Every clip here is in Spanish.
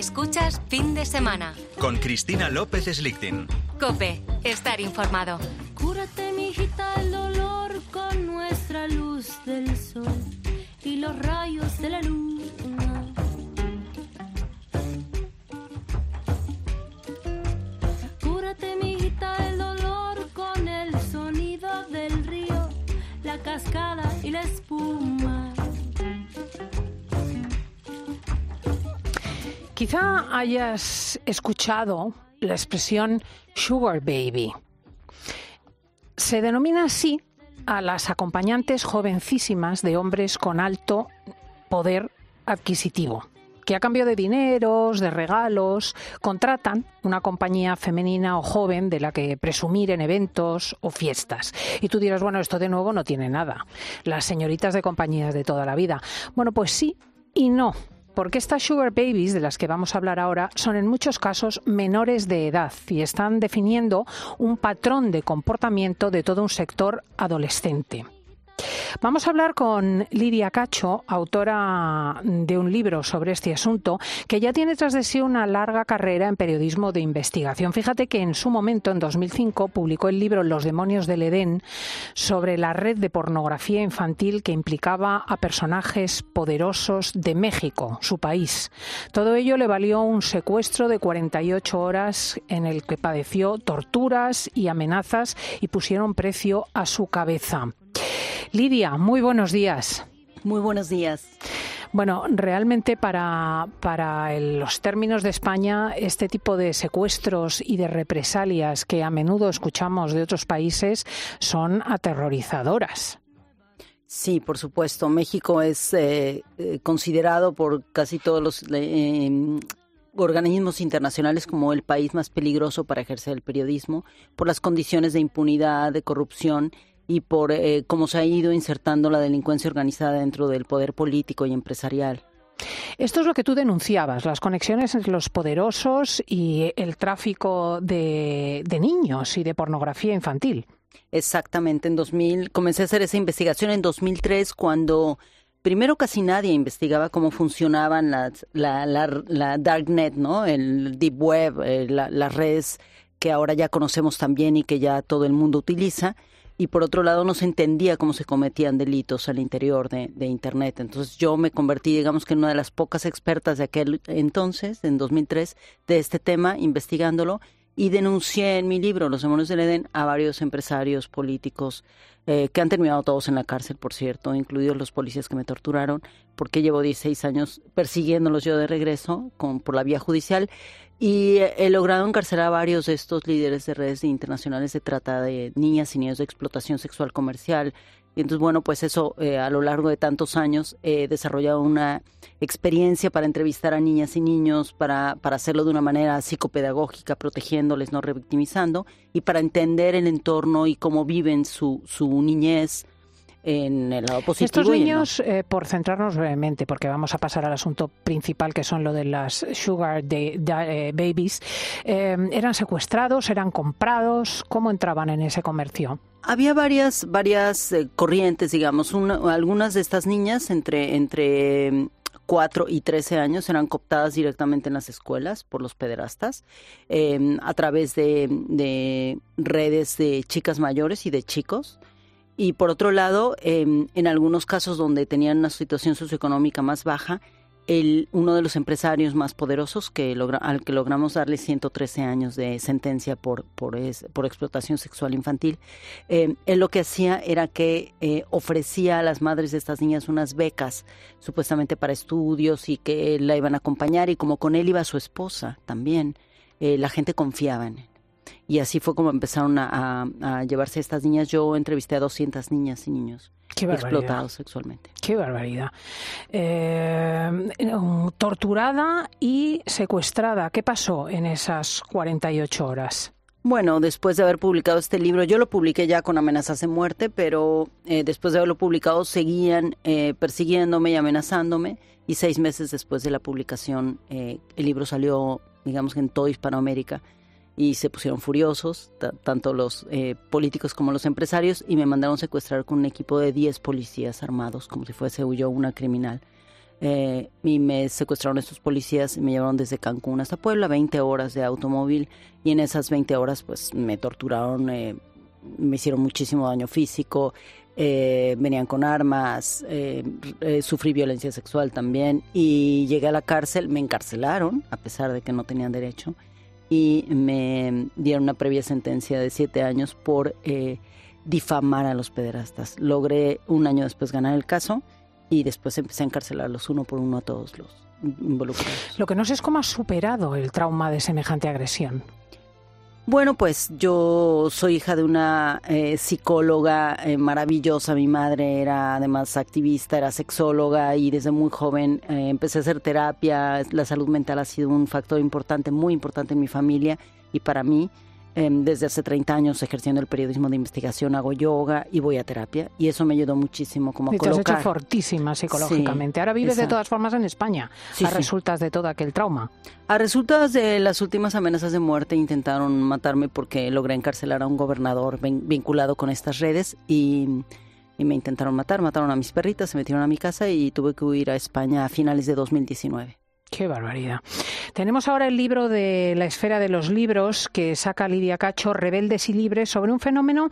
Escuchas fin de semana. Con Cristina López Slichting. Cope, estar informado. Cúrate, mijita, el dolor con nuestra luz del sol y los rayos de la luna. Cúrate, mijita, el dolor con el sonido del río, la cascada y la espuma. Quizá hayas escuchado la expresión sugar baby. Se denomina así a las acompañantes jovencísimas de hombres con alto poder adquisitivo que a cambio de dineros, de regalos, contratan una compañía femenina o joven de la que presumir en eventos o fiestas. Y tú dirás, bueno, esto de nuevo no tiene nada. Las señoritas de compañías de toda la vida. Bueno, pues sí y no. Porque estas sugar babies de las que vamos a hablar ahora son en muchos casos menores de edad y están definiendo un patrón de comportamiento de todo un sector adolescente. Vamos a hablar con Lidia Cacho, autora de un libro sobre este asunto, que ya tiene tras de sí una larga carrera en periodismo de investigación. Fíjate que en su momento, en 2005, publicó el libro Los demonios del Edén sobre la red de pornografía infantil que implicaba a personajes poderosos de México, su país. Todo ello le valió un secuestro de 48 horas en el que padeció torturas y amenazas y pusieron precio a su cabeza. Lidia, muy buenos días. Muy buenos días. Bueno, realmente para, para los términos de España, este tipo de secuestros y de represalias que a menudo escuchamos de otros países son aterrorizadoras. Sí, por supuesto. México es eh, eh, considerado por casi todos los eh, organismos internacionales como el país más peligroso para ejercer el periodismo, por las condiciones de impunidad, de corrupción y por eh, cómo se ha ido insertando la delincuencia organizada dentro del poder político y empresarial. Esto es lo que tú denunciabas, las conexiones entre los poderosos y el tráfico de, de niños y de pornografía infantil. Exactamente, en 2000 comencé a hacer esa investigación en 2003 cuando primero casi nadie investigaba cómo funcionaban las, la, la, la darknet, ¿no? El deep web, eh, las redes que ahora ya conocemos también y que ya todo el mundo utiliza y por otro lado no se entendía cómo se cometían delitos al interior de, Internet. Entonces yo me convertí, digamos que en una de las pocas expertas de aquel entonces, en 2003, de este tema, investigándolo, y denuncié en mi libro, Los demonios del Edén, a varios empresarios políticos eh, que han terminado todos en la cárcel, por cierto, incluidos los policías que me torturaron, porque llevo 16 años persiguiéndolos yo de regreso con, por la vía judicial y he logrado encarcelar a varios de estos líderes de redes internacionales de trata de niñas y niños de explotación sexual comercial. Y entonces, bueno, pues eso eh, a lo largo de tantos años he desarrollado una experiencia para entrevistar a niñas y niños, para, para hacerlo de una manera psicopedagógica, protegiéndoles, no revictimizando, y para entender el entorno y cómo viven su, su niñez, en el lado positivo. Estos niños, eh, por centrarnos brevemente, porque vamos a pasar al asunto principal, que son lo de las sugar eh, babies, eh, ¿eran secuestrados, eran comprados? ¿Cómo entraban en ese comercio? Había varias, varias corrientes, digamos. algunas de estas niñas, entre, entre 4 y 13 años eran cooptadas directamente en las escuelas por los pederastas a través de, de, redes de chicas mayores y de chicos y por otro lado, em, en algunos casos donde tenían una situación socioeconómica más baja, uno de los empresarios más poderosos que logra, al que logramos darle 113 años de sentencia por, por, explotación sexual infantil, eh, él lo que hacía era que eh, ofrecía a las madres de estas niñas unas becas, supuestamente para estudios y que la iban a acompañar y como con él iba su esposa también, eh, la gente confiaba en él. Y así fue como empezaron a, llevarse estas niñas. Yo entrevisté a 200 niñas y niños explotados sexualmente. Qué barbaridad. Eh, torturada y secuestrada. ¿Qué pasó en esas 48 horas? Bueno, después de haber publicado este libro, yo lo publiqué ya con amenazas de muerte, pero eh, después de haberlo publicado seguían eh, persiguiéndome y amenazándome y seis meses después de la publicación el libro salió, digamos que en toda Hispanoamérica y se pusieron furiosos, tanto los eh, políticos como los empresarios, y me mandaron secuestrar con un equipo de 10 policías armados, como si fuese yo una criminal. eh, y me secuestraron estos policías y me llevaron desde Cancún hasta Puebla, 20 horas de automóvil y en esas 20 horas pues me torturaron, eh, me hicieron muchísimo daño físico, eh, venían con armas, eh, sufrí violencia sexual también y llegué a la cárcel, me encarcelaron a pesar de que no tenían derecho y me dieron una previa sentencia de siete años por eh, difamar a los pederastas. Logré un año después ganar el caso y después empecé a encarcelarlos uno por uno a todos los involucrados. Lo que no sé es cómo has superado el trauma de semejante agresión. Bueno, pues yo soy hija de una eh, psicóloga eh, maravillosa. Mi madre era además activista, era sexóloga y desde muy joven eh, empecé a hacer terapia. La salud mental ha sido un factor importante, muy importante en mi familia y para mí. Em, desde hace 30 años ejerciendo el periodismo de investigación, hago yoga y voy a terapia. Y eso me ayudó muchísimo como Y te has hecho fortísima psicológicamente. Sí, Ahora vives de todas formas en España, Sí, a sí. resultas de todo aquel trauma. A resultas de las últimas amenazas de muerte intentaron matarme porque logré encarcelar a un gobernador vin- vinculado con estas redes y, y me intentaron matar. Mataron a mis perritas, se metieron a mi casa y tuve que huir a España a finales de 2019. Qué barbaridad. Tenemos ahora el libro de la esfera de los libros que saca Lidia Cacho, Rebeldes y Libres, sobre un fenómeno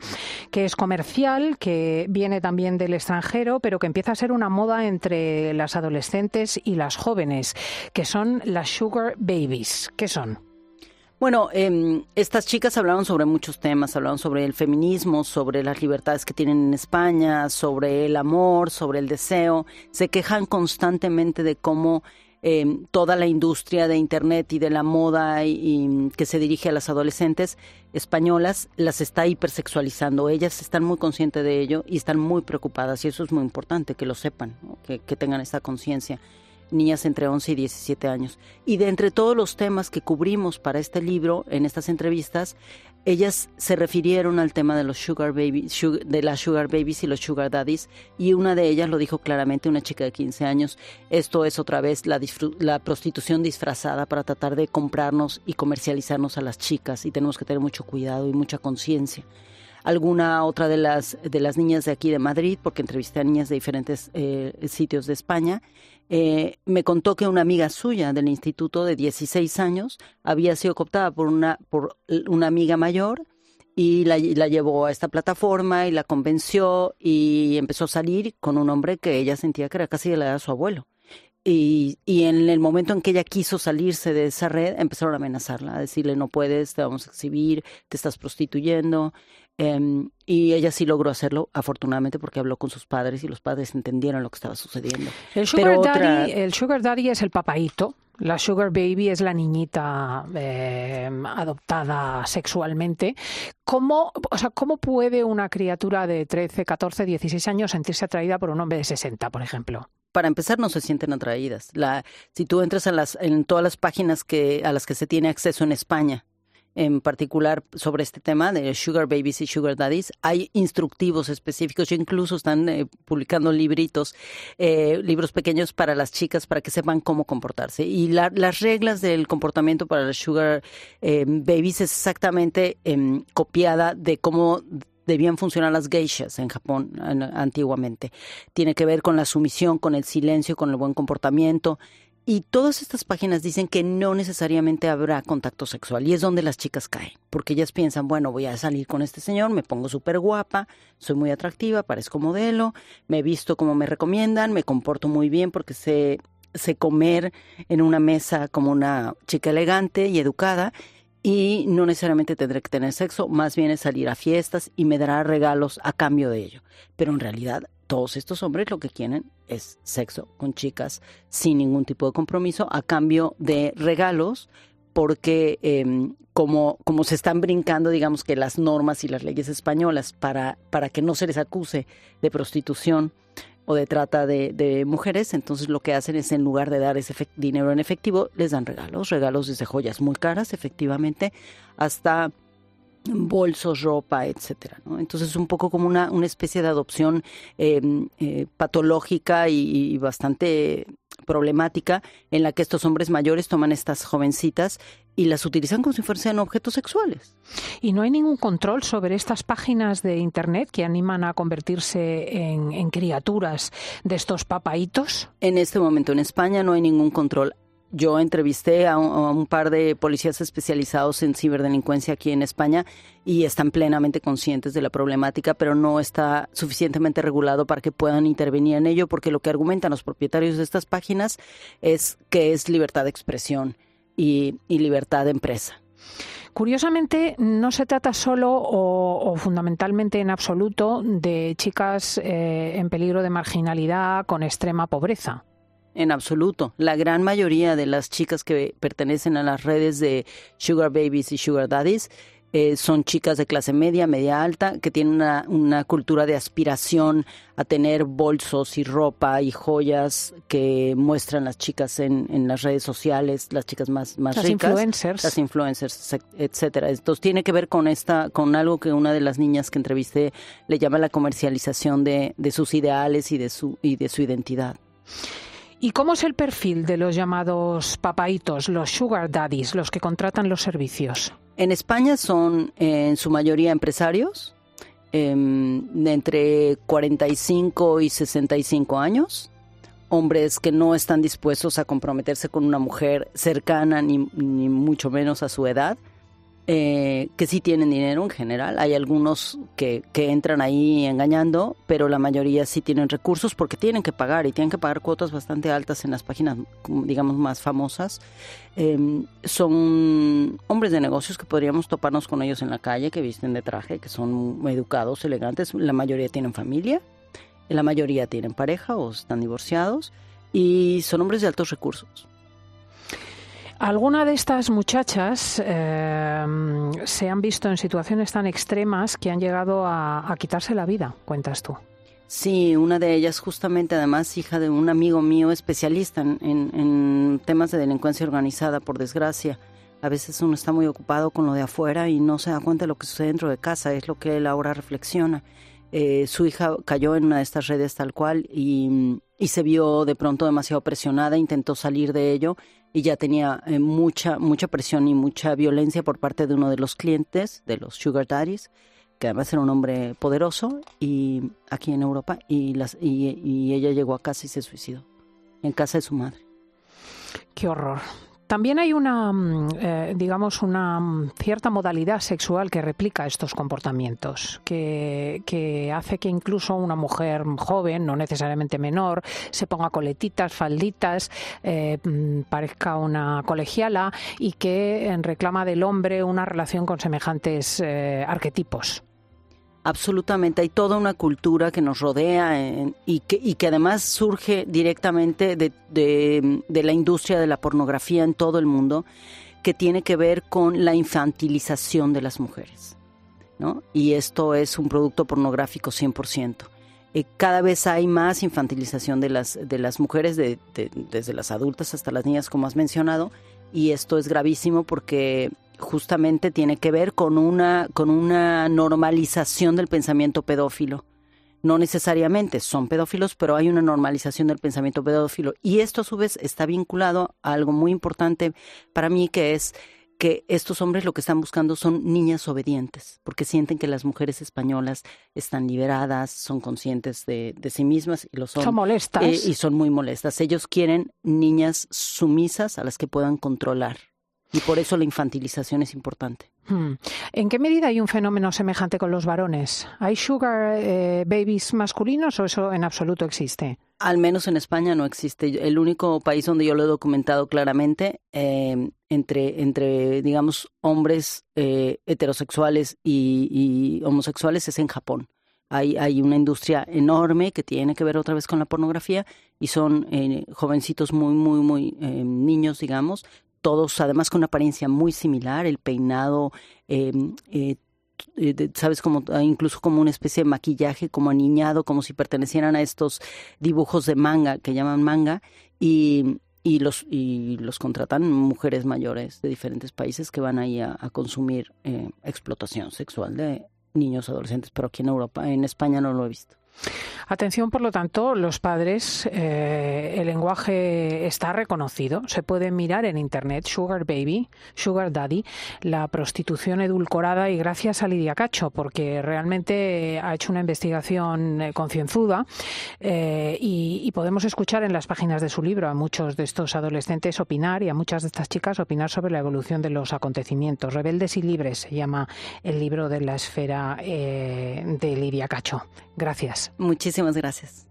que es comercial, que viene también del extranjero, pero que empieza a ser una moda entre las adolescentes y las jóvenes, que son las sugar babies. ¿Qué son? Bueno, em, estas chicas hablaron sobre muchos temas, hablaron sobre el feminismo, sobre las libertades que tienen en España, sobre el amor, sobre el deseo. Se quejan constantemente de cómo em, toda la industria de Internet y de la moda y, que se dirige a las adolescentes españolas las está hipersexualizando. Ellas están muy conscientes de ello y están muy preocupadas y eso es muy importante que lo sepan, que, que tengan esta conciencia niñas entre 11 y 17 años. Y de entre todos los temas que cubrimos para este libro, en estas entrevistas, ellas se refirieron al tema de los sugar babies, de las sugar babies y los sugar daddies, y una de ellas lo dijo claramente, una chica de 15 años, esto es otra vez la, la prostitución disfrazada para tratar de comprarnos y comercializarnos a las chicas, y tenemos que tener mucho cuidado y mucha conciencia alguna otra de las de las niñas de aquí de Madrid, porque entrevisté a niñas de diferentes eh, sitios de España, eh, me contó que una amiga suya del instituto de 16 años había sido cooptada por una por una amiga mayor y la, la llevó a esta plataforma y la convenció y empezó a salir con un hombre que ella sentía que era casi de la edad de su abuelo. Y, y en el momento en que ella quiso salirse de esa red, empezaron a amenazarla, a decirle no puedes, te vamos a exhibir, te estás prostituyendo. Em, y ella sí logró hacerlo, afortunadamente, porque habló con sus padres y los padres entendieron lo que estaba sucediendo. El sugar, Pero daddy, otra- el sugar daddy es el papaíto. La sugar baby es la niñita eh, adoptada sexualmente. ¿Cómo, o sea, ¿Cómo puede una criatura de 13, 14, 16 años sentirse atraída por un hombre de 60, por ejemplo? Para empezar no se sienten atraídas. La, si tú entras en las en todas las páginas que a las que se tiene acceso en España, en particular sobre este tema de sugar babies y sugar daddies, hay instructivos específicos. Incluso están eh, publicando libritos, eh, libros pequeños para las chicas para que sepan cómo comportarse. Y la- las reglas del comportamiento para las sugar eh, babies es exactamente em, copiada de cómo debían funcionar las geishas en Japón an- antiguamente. Tiene que ver con la sumisión, con el silencio, con el buen comportamiento. Y todas estas páginas dicen que no necesariamente habrá contacto sexual. Y es donde las chicas caen. Porque ellas piensan, bueno, voy a salir con este señor, me pongo súper guapa, soy muy atractiva, parezco modelo, me visto como me recomiendan, me comporto muy bien porque sé, sé comer en una mesa como una chica elegante y educada y no necesariamente tendré que tener sexo, más bien es salir a fiestas y me dará regalos a cambio de ello. Pero en realidad todos estos hombres lo que quieren es sexo con chicas sin ningún tipo de compromiso a cambio de regalos porque eh, como, como se están brincando, digamos que las normas y las leyes españolas para, para que no se les acuse de prostitución o de trata de, de mujeres, entonces lo que hacen es en lugar de dar ese dinero en efectivo, les dan regalos, regalos desde joyas muy caras, efectivamente, hasta bolsos, ropa, etcétera. ¿no? Entonces es un poco como una, una especie de adopción eh, eh, patológica y bastante problemática en la que estos hombres mayores toman estas jovencitas y las utilizan como si fuesen objetos sexuales. ¿Y no hay ningún control sobre estas páginas de Internet que animan a convertirse en, en criaturas de estos papaitos? En este momento en España no hay ningún control. Yo entrevisté a un, par de policías especializados en ciberdelincuencia aquí en España y están plenamente conscientes de la problemática, pero no está suficientemente regulado para que puedan intervenir en ello, porque lo que argumentan los propietarios de estas páginas es que es libertad de expresión y, y libertad de empresa. Curiosamente, no se trata solo o, o fundamentalmente en absoluto de chicas eh, en peligro de marginalidad con extrema pobreza en absoluto. La gran mayoría de las chicas que pertenecen a las redes de Sugar Babies y Sugar Daddies eh, son chicas de clase media, media alta, que tienen una, una, cultura de aspiración a tener bolsos y ropa y joyas que muestran las chicas en, en las redes sociales, las chicas más, más las ricas. influencers. Las influencers, etcétera. Entonces tiene que ver con esta, con algo que una de las niñas que entrevisté le llama la comercialización de, de sus ideales y de su, y de su identidad. ¿Y cómo es el perfil de los llamados papaitos, los sugar daddies, los que contratan los servicios? En España son en su mayoría empresarios eh, de entre 45 y 65 años, hombres que no están dispuestos a comprometerse con una mujer cercana ni, ni mucho menos a su edad, eh, que sí tienen dinero en general. Hay algunos que, que, entran ahí engañando, pero la mayoría sí tienen recursos porque tienen que pagar y tienen que pagar cuotas bastante altas en las páginas, digamos, más famosas. Eh, son hombres de negocios que podríamos toparnos con ellos en la calle, que visten de traje, que son educados, elegantes. La mayoría tienen familia, la mayoría tienen pareja o están divorciados y son hombres de altos recursos. Algunas de estas muchachas eh, se han visto en situaciones tan extremas que han llegado a, quitarse la vida, cuentas tú. Sí, una de ellas justamente además hija de un amigo mío especialista en, en, en temas de delincuencia organizada, por desgracia. A veces uno está muy ocupado con lo de afuera y no se da cuenta de lo que sucede dentro de casa, es lo que él ahora reflexiona. Eh, su hija cayó en una de estas redes tal cual y, y, se vio de pronto demasiado presionada, intentó salir de ello y ya tenía eh, mucha, mucha presión y mucha violencia por parte de uno de los clientes, de los sugar daddies, que además era un hombre poderoso y aquí en Europa y, las, y, y ella llegó a casa y se suicidó, en casa de su madre. Qué horror. También hay una, eh, digamos, una cierta modalidad sexual que replica estos comportamientos, que, que, hace que incluso una mujer joven, no necesariamente menor, se ponga coletitas, falditas, eh, parezca una colegiala y que reclama del hombre una relación con semejantes eh, arquetipos. Absolutamente, hay toda una cultura que nos rodea y, que, y, que, además surge directamente de, de, de, la industria de la pornografía en todo el mundo, que tiene que ver con la infantilización de las mujeres. ¿no? Y esto es un producto pornográfico 100%. Eh, cada vez hay más infantilización de las, de las mujeres, de, desde las adultas hasta las niñas, como has mencionado, y esto es gravísimo porque justamente tiene que ver con una, con una normalización del pensamiento pedófilo. No necesariamente son pedófilos, pero hay una normalización del pensamiento pedófilo. Y esto a su vez está vinculado a algo muy importante para mí, que es que estos hombres lo que están buscando son niñas obedientes, porque sienten que las mujeres españolas están liberadas, son conscientes de, de sí mismas y lo son. Son molestas. Eh, y son muy molestas. Ellos quieren niñas sumisas a las que puedan controlar. Y por eso la infantilización es importante. Hmm. ¿En qué medida hay un fenómeno semejante con los varones? ¿Hay sugar eh, babies masculinos o eso en absoluto existe? Al menos en España no existe. El único país donde yo lo he documentado claramente eh, entre, entre, digamos, hombres eh, heterosexuales y, y, homosexuales es en Japón. Hay, hay, una industria enorme que tiene que ver otra vez con la pornografía y son eh, jovencitos muy, muy, muy eh, niños, digamos, todos además con una apariencia muy similar, el peinado, eh, eh, sabes, como incluso como una especie de maquillaje, como aniñado, como si pertenecieran a estos dibujos de manga que llaman manga, y, y los, y los contratan mujeres mayores de diferentes países que van ahí a, a consumir eh, explotación sexual de niños adolescentes, pero aquí en Europa, en España no lo he visto. Atención, por lo tanto, los padres, eh, el lenguaje está reconocido. Se puede mirar en Internet Sugar Baby, Sugar Daddy, la prostitución edulcorada y gracias a Lidia Cacho, porque realmente ha hecho una investigación eh, concienzuda eh, y, y podemos escuchar en las páginas de su libro a muchos de estos adolescentes opinar y a muchas de estas chicas opinar sobre la evolución de los acontecimientos. Rebeldes y libres se llama el libro de la esfera de Lidia Cacho. Gracias. Muchísimas gracias.